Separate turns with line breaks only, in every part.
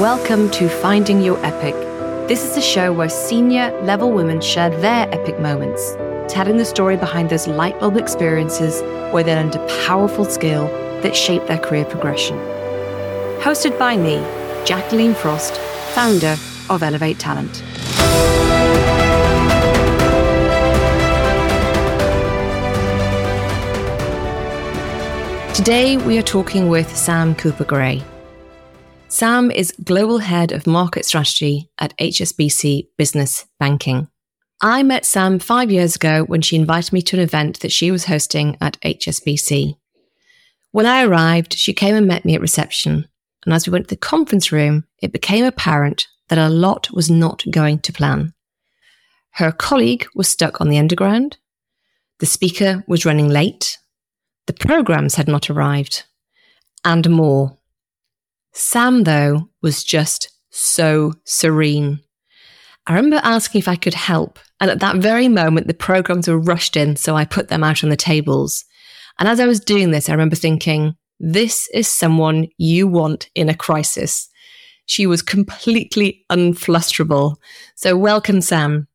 Welcome to Finding Your Epic. This is a show where senior level women share their epic moments, telling the story behind those light bulb experiences where they learned a powerful skill that shaped their career progression. Hosted by me, Jacqueline Frost, founder of Elevate Talent. Today, we are talking with Sam Cooper Gray. Sam is Global Head of Market Strategy at HSBC Business Banking. I met Sam five years ago when she invited me to an event that she was hosting at HSBC. When I arrived, she came and met me at reception. And as we went to the conference room, it became apparent that a lot was not going to plan. Her colleague was stuck on the underground. The speaker was running late the programs had not arrived, and more. Sam, though, was just so serene. I remember asking if I could help, and at that very moment, the programs were rushed in, so I put them out on the tables. And as I was doing this, I remember thinking, this is someone you want in a crisis. She was completely unflusterable. So, welcome, Sam.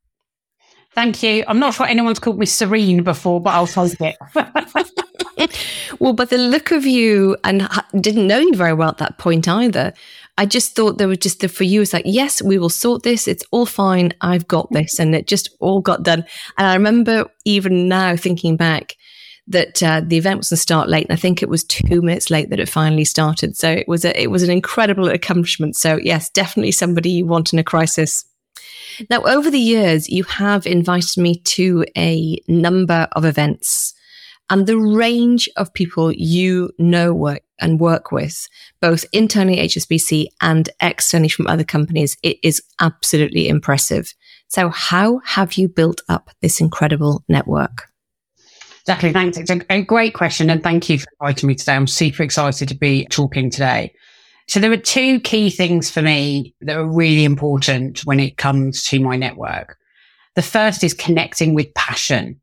Thank you. I'm not sure anyone's called me Serene before, but I'll take it.
well, but the look of you and didn't know you very well at that point either. I just thought there was just the for you, it's like, yes, we will sort this. It's all fine. I've got this. And it just all got done. And I remember even now thinking back that uh, the event was to start late. And I think it was two minutes late that it finally started. So it was a, it was an incredible accomplishment. So yes, definitely somebody you want in a crisis. Now, over the years, you have invited me to a number of events and the range of people you know work and work with, both internally at HSBC and externally from other companies, it is absolutely impressive. So how have you built up this incredible network?
Exactly. Thanks. It's a, a great question. And thank you for inviting me today. I'm super excited to be talking today. So there are two key things for me that are really important when it comes to my network. The first is connecting with passion.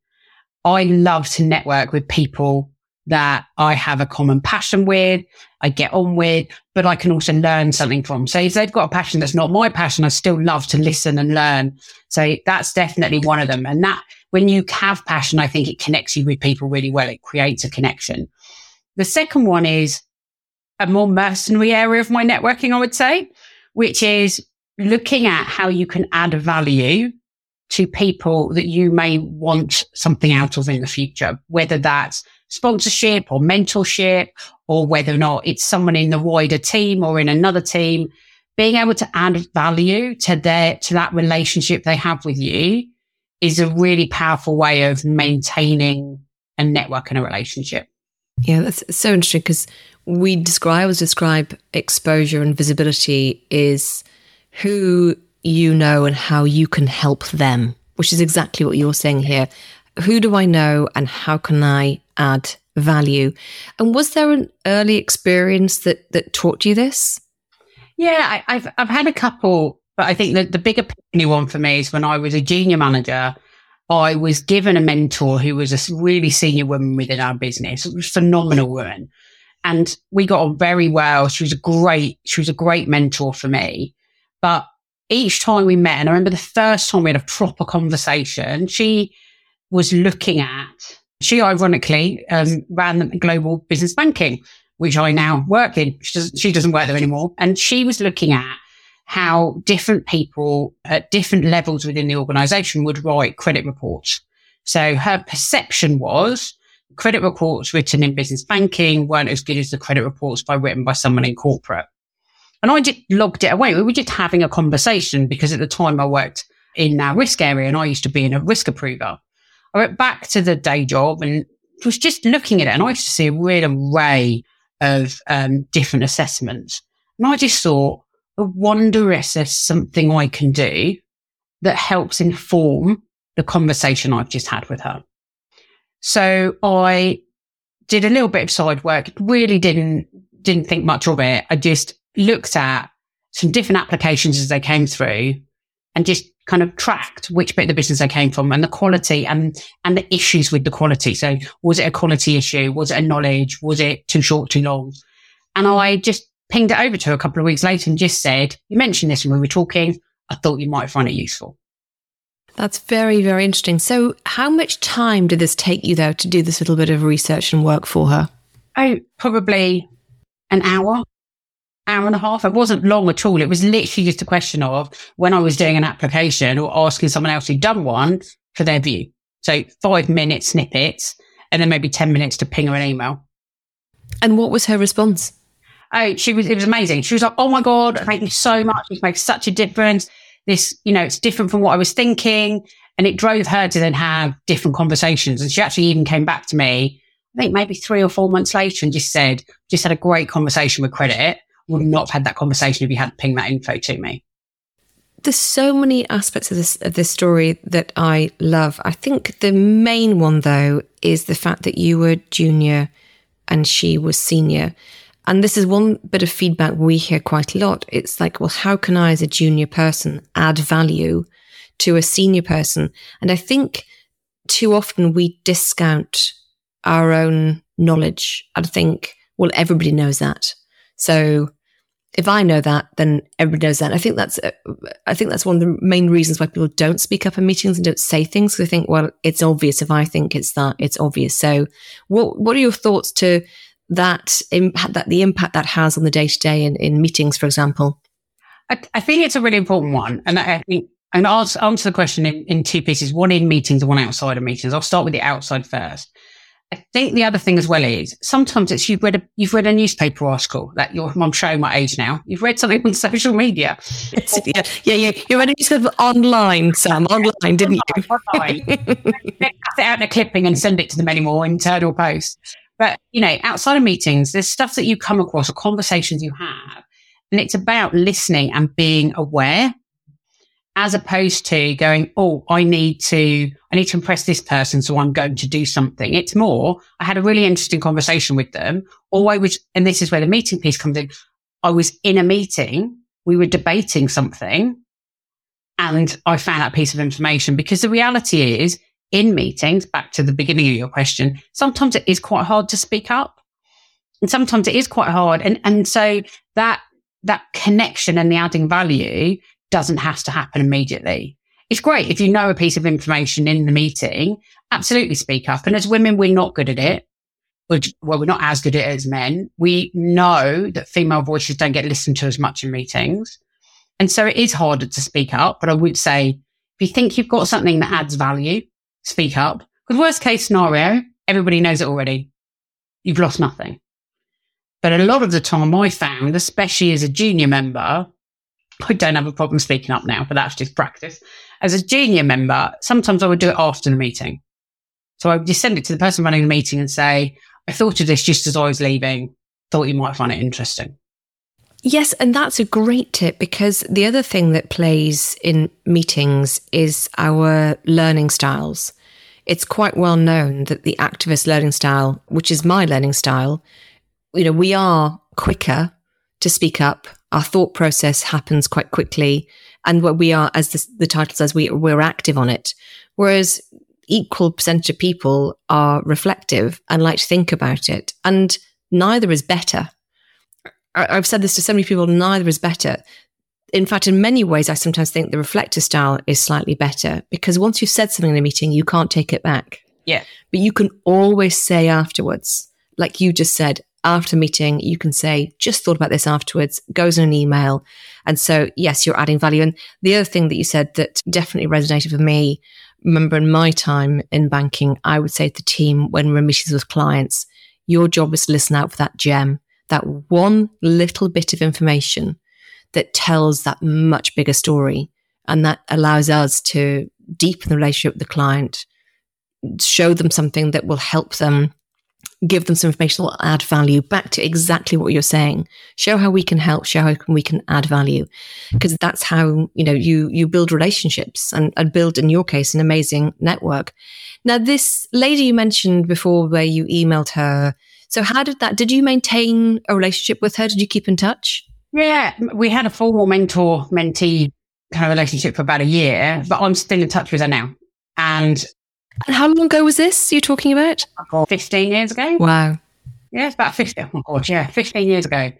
I love to network with people that I have a common passion with, I get on with, but I can also learn something from. So if they've got a passion that's not my passion, I still love to listen and learn. So that's definitely one of them. And that when you have passion, I think it connects you with people really well. It creates a connection. The second one is a more mercenary area of my networking, I would say, which is looking at how you can add value to people that you may want something out of in the future, whether that's sponsorship or mentorship or whether or not it's someone in the wider team or in another team, being able to add value to their, to that relationship they have with you is a really powerful way of maintaining a network and a relationship.
Yeah, that's so interesting because we describe, I always describe exposure and visibility is who you know and how you can help them, which is exactly what you're saying here. Who do I know and how can I add value? And was there an early experience that that taught you this?
Yeah, I, have I've had a couple, but I think that the bigger new one for me is when I was a junior manager. I was given a mentor who was a really senior woman within our business. Phenomenal woman. And we got on very well. She was a great, she was a great mentor for me. But each time we met, and I remember the first time we had a proper conversation, she was looking at, she ironically um, ran the global business banking, which I now work in. She doesn't, she doesn't work there anymore. And she was looking at how different people at different levels within the organization would write credit reports. So her perception was credit reports written in business banking weren't as good as the credit reports by written by someone in corporate. And I just logged it away. We were just having a conversation because at the time I worked in our risk area and I used to be in a risk approver. I went back to the day job and was just looking at it and I used to see a real array of um, different assessments. And I just thought, I wonder if there's something I can do that helps inform the conversation I've just had with her. So I did a little bit of side work, really didn't, didn't think much of it. I just looked at some different applications as they came through and just kind of tracked which bit of the business they came from and the quality and, and the issues with the quality. So was it a quality issue? Was it a knowledge? Was it too short, too long? And I just pinged it over to her a couple of weeks later and just said, You mentioned this when we were talking. I thought you might find it useful.
That's very, very interesting. So, how much time did this take you, though, to do this little bit of research and work for her?
Oh, probably an hour, hour and a half. It wasn't long at all. It was literally just a question of when I was doing an application or asking someone else who'd done one for their view. So, five minute snippets and then maybe 10 minutes to ping her an email.
And what was her response?
Oh, she was, it was amazing. She was like, Oh my God, thank you so much. It makes such a difference. This, you know, it's different from what I was thinking. And it drove her to then have different conversations. And she actually even came back to me, I think maybe three or four months later and just said, just had a great conversation with credit. Would not have had that conversation if you hadn't pinged that info to me.
There's so many aspects of this of this story that I love. I think the main one though is the fact that you were junior and she was senior. And this is one bit of feedback we hear quite a lot. It's like, well, how can I, as a junior person, add value to a senior person? And I think too often we discount our own knowledge and think, well, everybody knows that. So if I know that, then everybody knows that. I think that's, uh, I think that's one of the main reasons why people don't speak up in meetings and don't say things. They think, well, it's obvious. If I think it's that, it's obvious. So, what what are your thoughts to that impact that the impact that has on the day to day in in meetings, for example?
I, I, think it's a really important one, and I think. And I'll answer the question in, in two pieces, one in meetings and one outside of meetings. I'll start with the outside first. I think the other thing as well is sometimes it's you've read a you've read a newspaper article that you're I'm showing my age now. You've read something on social media.
yeah, yeah, yeah. You read a newspaper online, Sam, online, didn't you? online.
cut it out in a clipping and send it to them anymore internal post. But you know, outside of meetings, there's stuff that you come across or conversations you have, and it's about listening and being aware as opposed to going, Oh, I need to, I need to impress this person. So I'm going to do something. It's more, I had a really interesting conversation with them. Or I was, and this is where the meeting piece comes in. I was in a meeting. We were debating something and I found that piece of information because the reality is in meetings, back to the beginning of your question, sometimes it is quite hard to speak up and sometimes it is quite hard. And, and so that, that connection and the adding value doesn't have to happen immediately. It's great if you know a piece of information in the meeting, absolutely speak up. And as women, we're not good at it. Which, well, we're not as good at it as men. We know that female voices don't get listened to as much in meetings. And so it is harder to speak up. But I would say if you think you've got something that adds value, speak up. Because worst case scenario, everybody knows it already. You've lost nothing. But a lot of the time I found, especially as a junior member, I don't have a problem speaking up now, but that's just practice. As a junior member, sometimes I would do it after the meeting. So I would just send it to the person running the meeting and say, I thought of this just as I was leaving, thought you might find it interesting.
Yes, and that's a great tip because the other thing that plays in meetings is our learning styles. It's quite well known that the activist learning style, which is my learning style, you know, we are quicker to speak up our thought process happens quite quickly. And what we are, as the, the title says, we, we're active on it. Whereas equal percentage of people are reflective and like to think about it. And neither is better. I've said this to so many people, neither is better. In fact, in many ways, I sometimes think the reflective style is slightly better because once you've said something in a meeting, you can't take it back.
Yeah.
But you can always say afterwards, like you just said, after meeting, you can say, just thought about this afterwards, goes in an email. And so, yes, you're adding value. And the other thing that you said that definitely resonated with me, remember in my time in banking, I would say to the team when we're in meetings with clients, your job is to listen out for that gem, that one little bit of information that tells that much bigger story. And that allows us to deepen the relationship with the client, show them something that will help them give them some information that will add value back to exactly what you're saying. Show how we can help show how we can add value. Because that's how you know you you build relationships and, and build in your case an amazing network. Now this lady you mentioned before where you emailed her so how did that did you maintain a relationship with her? Did you keep in touch?
Yeah we had a formal mentor mentee kind of relationship for about a year but i'm still in touch with her now. And
and how long ago was this you're talking about?
15 years ago.
Wow.
Yeah, it's about 15. Oh my God, yeah, 15 years ago.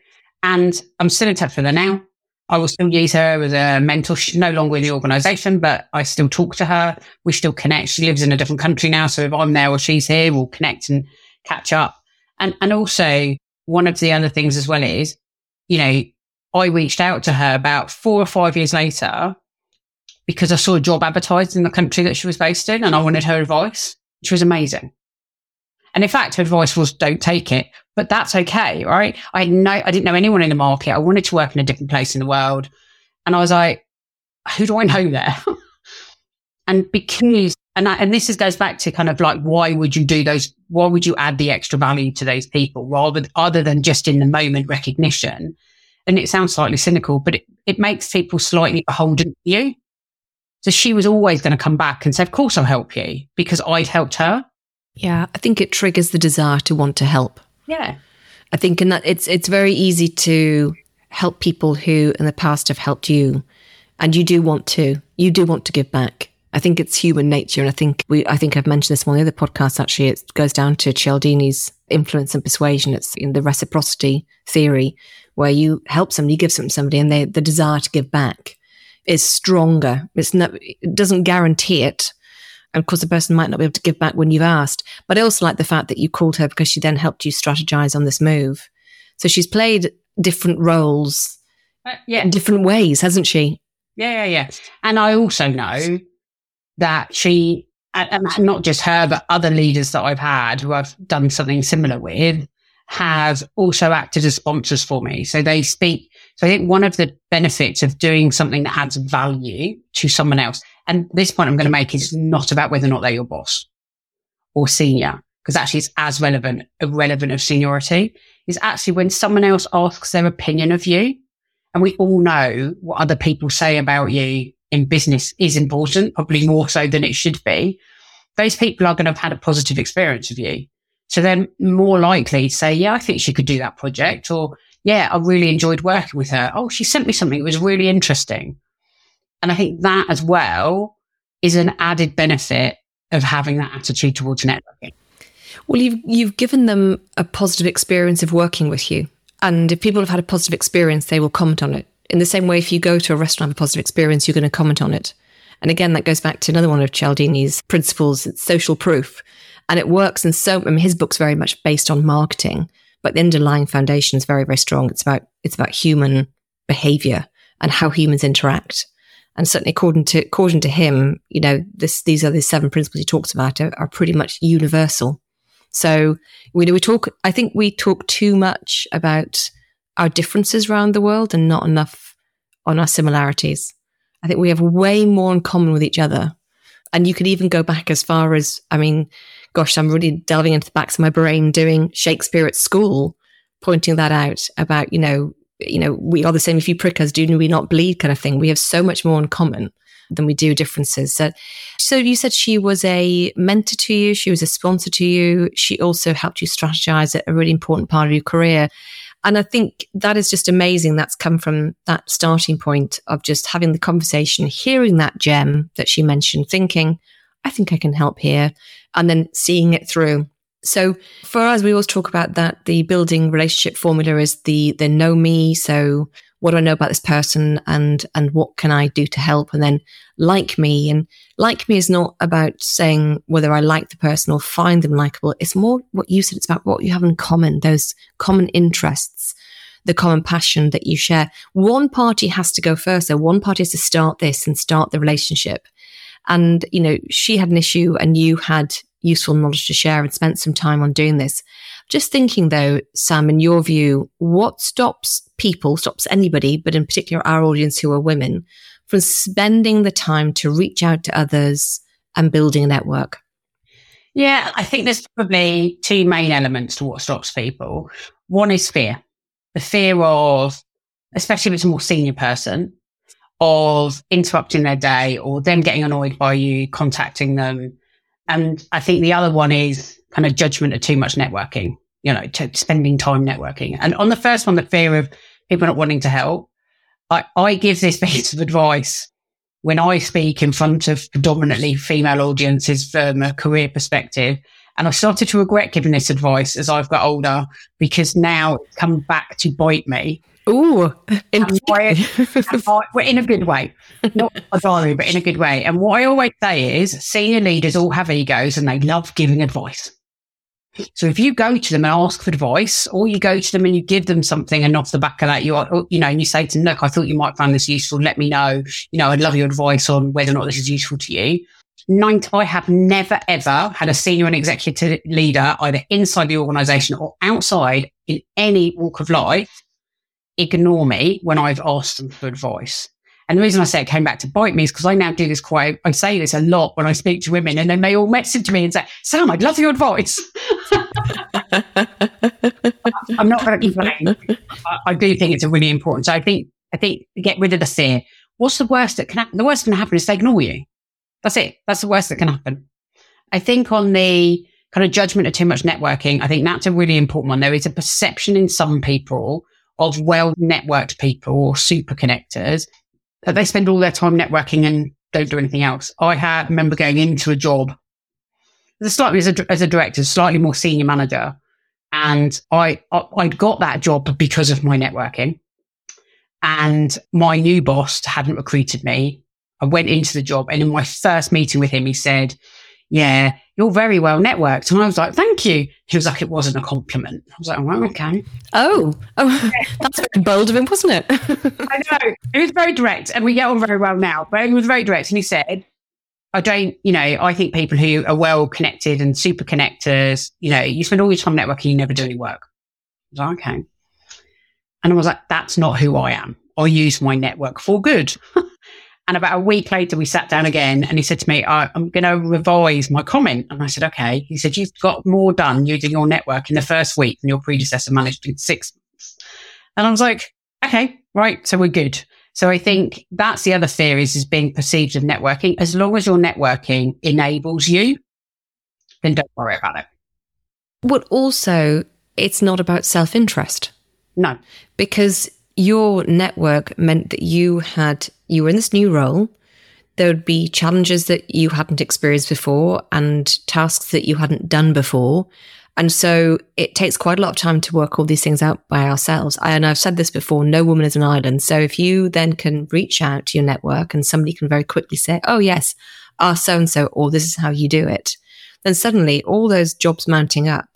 And I'm still in touch with her now. I will still use her as a mentor. She's no longer in the organization, but I still talk to her. We still connect. She lives in a different country now. So if I'm there or she's here, we'll connect and catch up. And, and also one of the other things as well is, you know, I reached out to her about four or five years later because I saw a job advertised in the country that she was based in and I wanted her advice, which was amazing. And in fact, her advice was don't take it, but that's okay, right? I no, I didn't know anyone in the market. I wanted to work in a different place in the world. And I was like, who do I know there? and because, and I, and this is, goes back to kind of like, why would you do those? Why would you add the extra value to those people rather, other than just in the moment recognition? And it sounds slightly cynical, but it, it makes people slightly beholden to you. So she was always going to come back and say, of course I'll help you because I'd helped her.
Yeah. I think it triggers the desire to want to help.
Yeah.
I think in that it's, it's very easy to help people who in the past have helped you. And you do want to, you do want to give back. I think it's human nature. And I think we, I think I've mentioned this on the other podcast. Actually, it goes down to Cialdini's influence and persuasion. It's in the reciprocity theory where you help somebody, you give something to somebody and they, the desire to give back is stronger. It's not, it doesn't guarantee it. And of course, the person might not be able to give back when you've asked. But I also like the fact that you called her because she then helped you strategize on this move. So she's played different roles uh, yeah. in different ways, hasn't she?
Yeah, yeah, yeah. And I also know that she, and not just her, but other leaders that I've had who I've done something similar with, have also acted as sponsors for me. So they speak. So I think one of the benefits of doing something that adds value to someone else, and this point I'm going to make is not about whether or not they're your boss or senior, because actually it's as relevant, irrelevant of seniority is actually when someone else asks their opinion of you. And we all know what other people say about you in business is important, probably more so than it should be. Those people are going to have had a positive experience of you. So they're more likely to say, yeah, I think she could do that project or yeah, I really enjoyed working with her. Oh, she sent me something that was really interesting. And I think that as well is an added benefit of having that attitude towards networking.
Well, you've, you've given them a positive experience of working with you. And if people have had a positive experience, they will comment on it. In the same way, if you go to a restaurant, and have a positive experience, you're going to comment on it. And again, that goes back to another one of Cialdini's principles. It's social proof. And it works. And so, I mean, his book's very much based on marketing, but the underlying foundation is very, very strong. It's about, it's about human behavior and how humans interact. And certainly according to, according to him, you know, this, these are the seven principles he talks about are, are pretty much universal. So we, we talk, I think we talk too much about our differences around the world and not enough on our similarities. I think we have way more in common with each other. And you could even go back as far as, I mean, gosh, I'm really delving into the backs of my brain doing Shakespeare at school, pointing that out about, you know, you know, we are the same. If you prick us, do we not bleed kind of thing. We have so much more in common than we do differences. So, so you said she was a mentor to you. She was a sponsor to you. She also helped you strategize at a really important part of your career. And I think that is just amazing. That's come from that starting point of just having the conversation, hearing that gem that she mentioned, thinking, I think I can help here and then seeing it through. So for us, we always talk about that the building relationship formula is the the know me. So what do I know about this person and and what can I do to help? And then like me. And like me is not about saying whether I like the person or find them likable. It's more what you said, it's about what you have in common, those common interests, the common passion that you share. One party has to go first. So one party has to start this and start the relationship. And, you know, she had an issue and you had useful knowledge to share and spent some time on doing this. Just thinking though, Sam, in your view, what stops people, stops anybody, but in particular our audience who are women, from spending the time to reach out to others and building a network?
Yeah, I think there's probably two main elements to what stops people. One is fear, the fear of, especially if it's a more senior person, of interrupting their day or them getting annoyed by you contacting them. And I think the other one is kind of judgment of too much networking, you know, spending time networking. And on the first one, the fear of people not wanting to help, I, I give this piece of advice when I speak in front of predominantly female audiences from a career perspective. And I started to regret giving this advice as I've got older because now it's come back to bite me.
Ooh,
in, I, I, in a good way, not a diary, but in a good way. And what I always say is senior leaders all have egos and they love giving advice. So if you go to them and ask for advice, or you go to them and you give them something, and off the back of that, you are, oh, you know, and you say to them, "Look, I thought you might find this useful. Let me know. You know, I'd love your advice on whether or not this is useful to you." Nine, I have never ever had a senior and executive leader, either inside the organization or outside in any walk of life, ignore me when I've asked them for advice. And the reason I say it came back to bite me is because I now do this quite, I say this a lot when I speak to women and then they all message me and say, Sam, I'd love your advice. I'm not going to complain. I, I do think it's a really important. So I think, I think get rid of the fear. What's the worst that can happen? The worst that can happen is they ignore you. That's it. That's the worst that can happen. I think on the kind of judgment of too much networking, I think that's a really important one. There is a perception in some people of well networked people or super connectors they spend all their time networking and don't do anything else. I had, remember going into a job as slightly as a, as a director, slightly more senior manager. And I, I, I'd got that job because of my networking and my new boss hadn't recruited me I went into the job and in my first meeting with him, he said, yeah, you're very well networked. And I was like, thank you. He was like, it wasn't a compliment. I was like, oh, okay.
Oh, oh that's very bold of him, wasn't it?
I know. It was very direct and we get on very well now, but it was very direct. And he said, I don't, you know, I think people who are well connected and super connectors, you know, you spend all your time networking, you never do any work. I was like, okay. And I was like, that's not who I am. I use my network for good. And about a week later, we sat down again and he said to me, I'm going to revise my comment. And I said, okay. He said, you've got more done using your network in the first week than your predecessor managed in six months. And I was like, okay, right. So we're good. So I think that's the other fear is, is being perceived of networking. As long as your networking enables you, then don't worry about it.
But also, it's not about self interest.
No.
Because your network meant that you had you were in this new role. There would be challenges that you hadn't experienced before and tasks that you hadn't done before. And so it takes quite a lot of time to work all these things out by ourselves. And i've said this before no woman is an island. So if you then can reach out to your network and somebody can very quickly say oh yes ah so and so or this is how you do it then suddenly all those jobs mounting up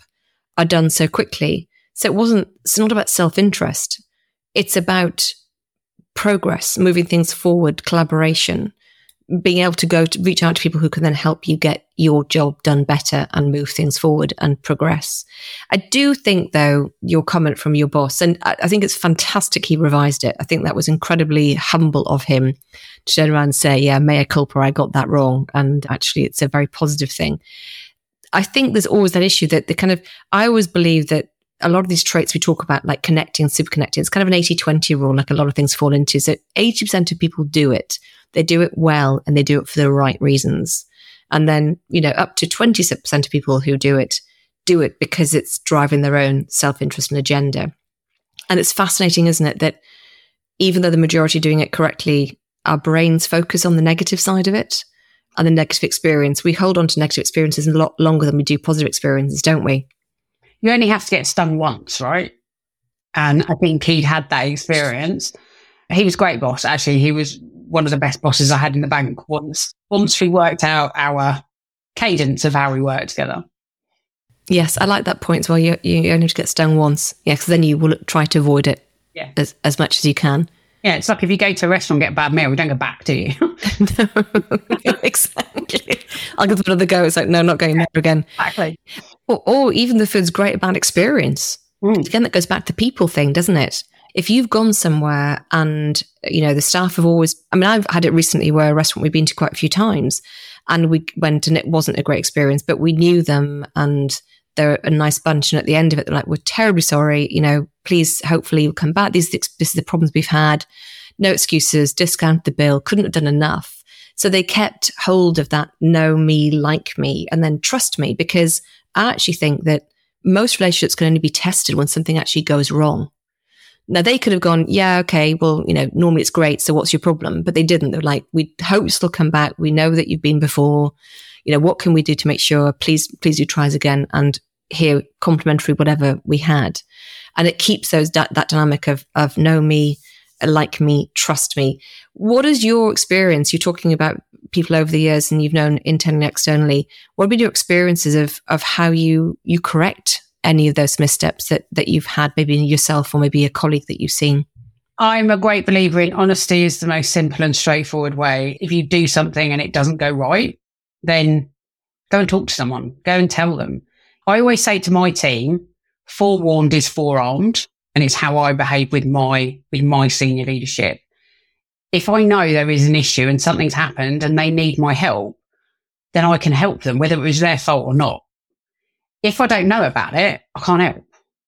are done so quickly. So it wasn't it's not about self-interest it's about progress, moving things forward, collaboration, being able to go to reach out to people who can then help you get your job done better and move things forward and progress. I do think, though, your comment from your boss, and I, I think it's fantastic he revised it. I think that was incredibly humble of him to turn around and say, Yeah, mea culpa, I got that wrong. And actually, it's a very positive thing. I think there's always that issue that the kind of, I always believe that a lot of these traits we talk about, like connecting, super connecting, it's kind of an 80 20 rule, like a lot of things fall into. So 80% of people do it. They do it well and they do it for the right reasons. And then, you know, up to 20% of people who do it, do it because it's driving their own self interest and agenda. And it's fascinating, isn't it, that even though the majority doing it correctly, our brains focus on the negative side of it and the negative experience. We hold on to negative experiences a lot longer than we do positive experiences, don't we?
You only have to get stung once, right? And I think he'd had that experience. He was great boss. Actually, he was one of the best bosses I had in the bank once, once we worked out our cadence of how we work together.
Yes, I like that point as well. You, you only have to get stung once. Yeah, because then you will try to avoid it yeah. as, as much as you can.
Yeah, it's like if you go to a restaurant and get a bad meal, we don't go back, do you?
no, exactly. I'll give it another go. It's like, no, not going there again.
Exactly.
Or, or even the food's great about experience. Mm. Again, that goes back to people thing, doesn't it? If you've gone somewhere and, you know, the staff have always, I mean, I've had it recently where a restaurant we've been to quite a few times and we went and it wasn't a great experience, but we knew them and they're a nice bunch. And at the end of it, they're like, we're terribly sorry. You know, please, hopefully you'll come back. These, this is the problems we've had. No excuses, discount the bill, couldn't have done enough. So they kept hold of that know me, like me, and then trust me because I actually think that most relationships can only be tested when something actually goes wrong. Now they could have gone, yeah, okay, well, you know, normally it's great. So what's your problem? But they didn't. They're like, we hope you'll come back. We know that you've been before. you know, what can we do to make sure, please, please do try us again and here complimentary whatever we had. And it keeps those, that, dynamic of, of know me, like me, trust me. What is your experience? You're talking about people over the years and you've known internally externally. What have been your experiences of, of how you, you correct any of those missteps that, that you've had, maybe yourself or maybe a colleague that you've seen?
I'm a great believer in honesty is the most simple and straightforward way. If you do something and it doesn't go right, then go and talk to someone, go and tell them. I always say to my team, forewarned is forearmed and it's how I behave with my, with my senior leadership. If I know there is an issue and something's happened and they need my help, then I can help them, whether it was their fault or not. If I don't know about it, I can't help.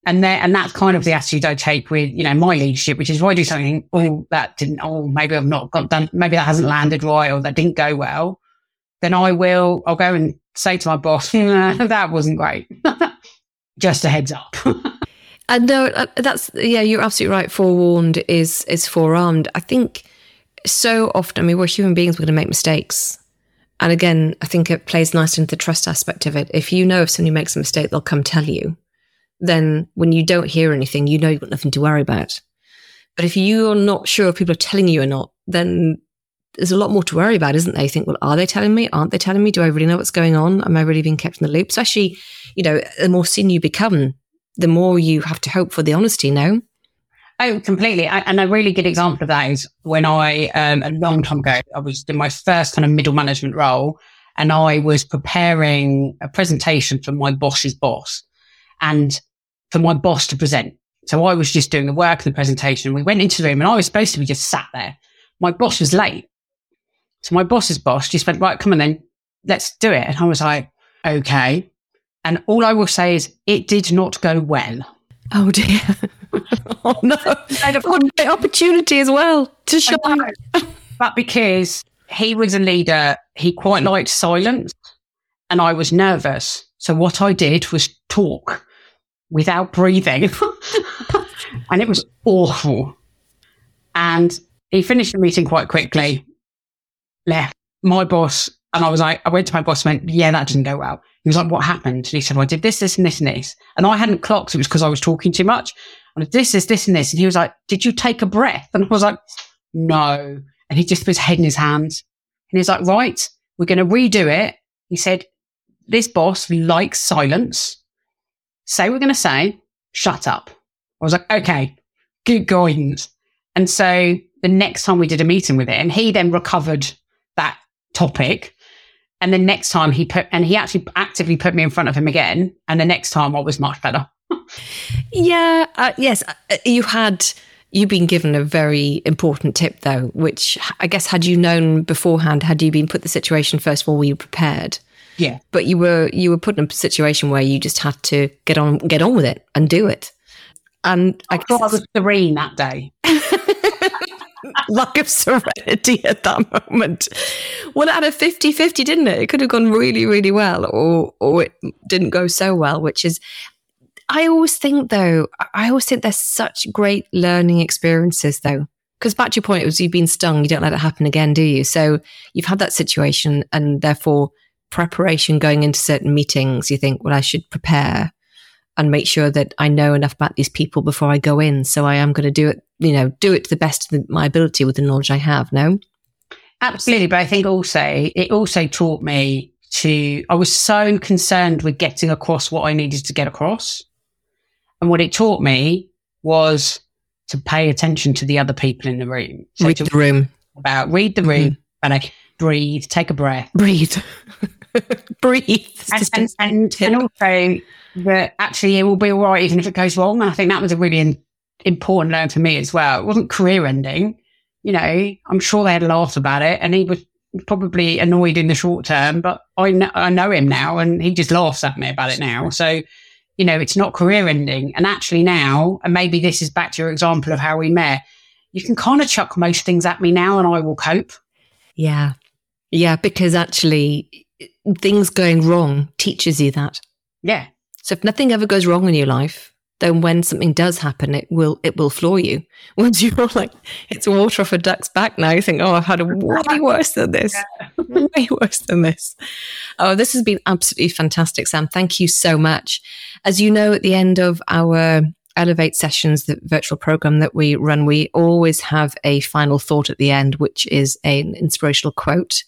And there, and that's kind of the attitude I take with, you know, my leadership, which is if I do something, oh, that didn't, oh, maybe I've not got done, maybe that hasn't landed right or that didn't go well, then I will, I'll go and say to my boss, that wasn't great. Just a heads up.
and no, uh, that's, yeah, you're absolutely right. Forewarned is, is forearmed. I think so often, I mean, we're human beings, we're going to make mistakes. And again, I think it plays nicely into the trust aspect of it. If you know if somebody makes a mistake, they'll come tell you. Then when you don't hear anything, you know you've got nothing to worry about. But if you're not sure if people are telling you or not, then there's a lot more to worry about, isn't there? You think, well, are they telling me? Aren't they telling me? Do I really know what's going on? Am I really being kept in the loop? Especially, you know, the more senior you become, the more you have to hope for the honesty, no?
Oh, completely. I, and a really good example of that is when I, um, a long time ago, I was in my first kind of middle management role and I was preparing a presentation for my boss's boss and for my boss to present. So I was just doing the work of the presentation. We went into the room and I was supposed to be just sat there. My boss was late. So my boss's boss just went, right, come on then, let's do it. And I was like, okay. And all I will say is it did not go well.
Oh dear. oh no. What a great opportunity as well to shine.
but because he was a leader, he quite liked silence and I was nervous. So what I did was talk without breathing. and it was awful. And he finished the meeting quite quickly, left. My boss, and I was like, I went to my boss and went, yeah, that didn't go well. He was like, what happened? And he said, well, I did this, this, and this, and this. And I hadn't clocked it was because I was talking too much. And this, this, this, and this. And he was like, did you take a breath? And I was like, no. And he just put his head in his hands. And he's like, right, we're going to redo it. He said, this boss likes silence. Say we're going to say, shut up. I was like, okay, good guidance. And so the next time we did a meeting with it, and he then recovered that topic and the next time he put, and he actually actively put me in front of him again. And the next time I was much better.
yeah. Uh, yes. Uh, you had, you've been given a very important tip though, which I guess had you known beforehand, had you been put the situation, first of all, were you prepared?
Yeah.
But you were, you were put in a situation where you just had to get on, get on with it and do it. And
I, I thought I was serene that day.
lack of serenity at that moment. Well, it had a 50 50, didn't it? It could have gone really, really well, or, or it didn't go so well, which is, I always think, though, I always think there's such great learning experiences, though. Because back to your point, it was you've been stung, you don't let it happen again, do you? So you've had that situation, and therefore, preparation going into certain meetings, you think, well, I should prepare and make sure that I know enough about these people before I go in. So I am going to do it, you know, do it to the best of my ability with the knowledge I have. No,
absolutely. But I think also it also taught me to. I was so concerned with getting across what I needed to get across, and what it taught me was to pay attention to the other people in the room.
So read the room.
About read the room, mm-hmm. and I breathe, take a breath,
breathe, breathe,
and, and, and, and also that actually it will be all right even if it goes wrong. And I think that was a really in, important learn for me as well. It wasn't career ending. You know, I'm sure they had laughed about it and he was probably annoyed in the short term, but I know, I know him now and he just laughs at me about it now. So, you know, it's not career ending. And actually now, and maybe this is back to your example of how we met, you can kind of chuck most things at me now and I will cope.
Yeah. Yeah. Because actually, things going wrong teaches you that.
Yeah.
So if nothing ever goes wrong in your life, then when something does happen, it will it will floor you. Once you're like, it's water off a duck's back now, you think, oh, I've had a way worse than this, way worse than this. Oh, this has been absolutely fantastic, Sam. Thank you so much. As you know, at the end of our Elevate sessions, the virtual program that we run, we always have a final thought at the end, which is an inspirational quote.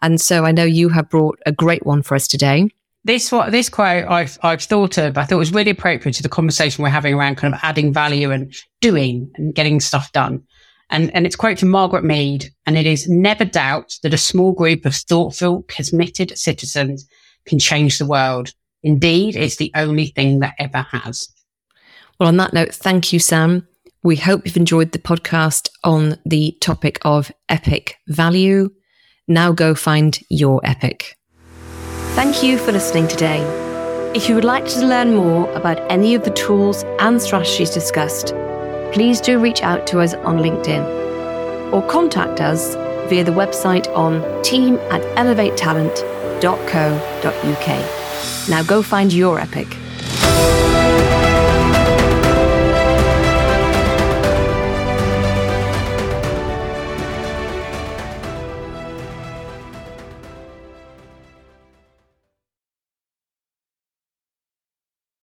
And so I know you have brought a great one for us today
this what this quote I've I've thought of. I thought was really appropriate to the conversation we're having around kind of adding value and doing and getting stuff done. And and it's quote from Margaret Mead, and it is never doubt that a small group of thoughtful, committed citizens can change the world. Indeed, it's the only thing that ever has.
Well, on that note, thank you, Sam. We hope you've enjoyed the podcast on the topic of epic value. Now go find your epic. Thank you for listening today. If you would like to learn more about any of the tools and strategies discussed, please do reach out to us on LinkedIn or contact us via the website on team at elevatetalent.co.uk. Now go find your epic.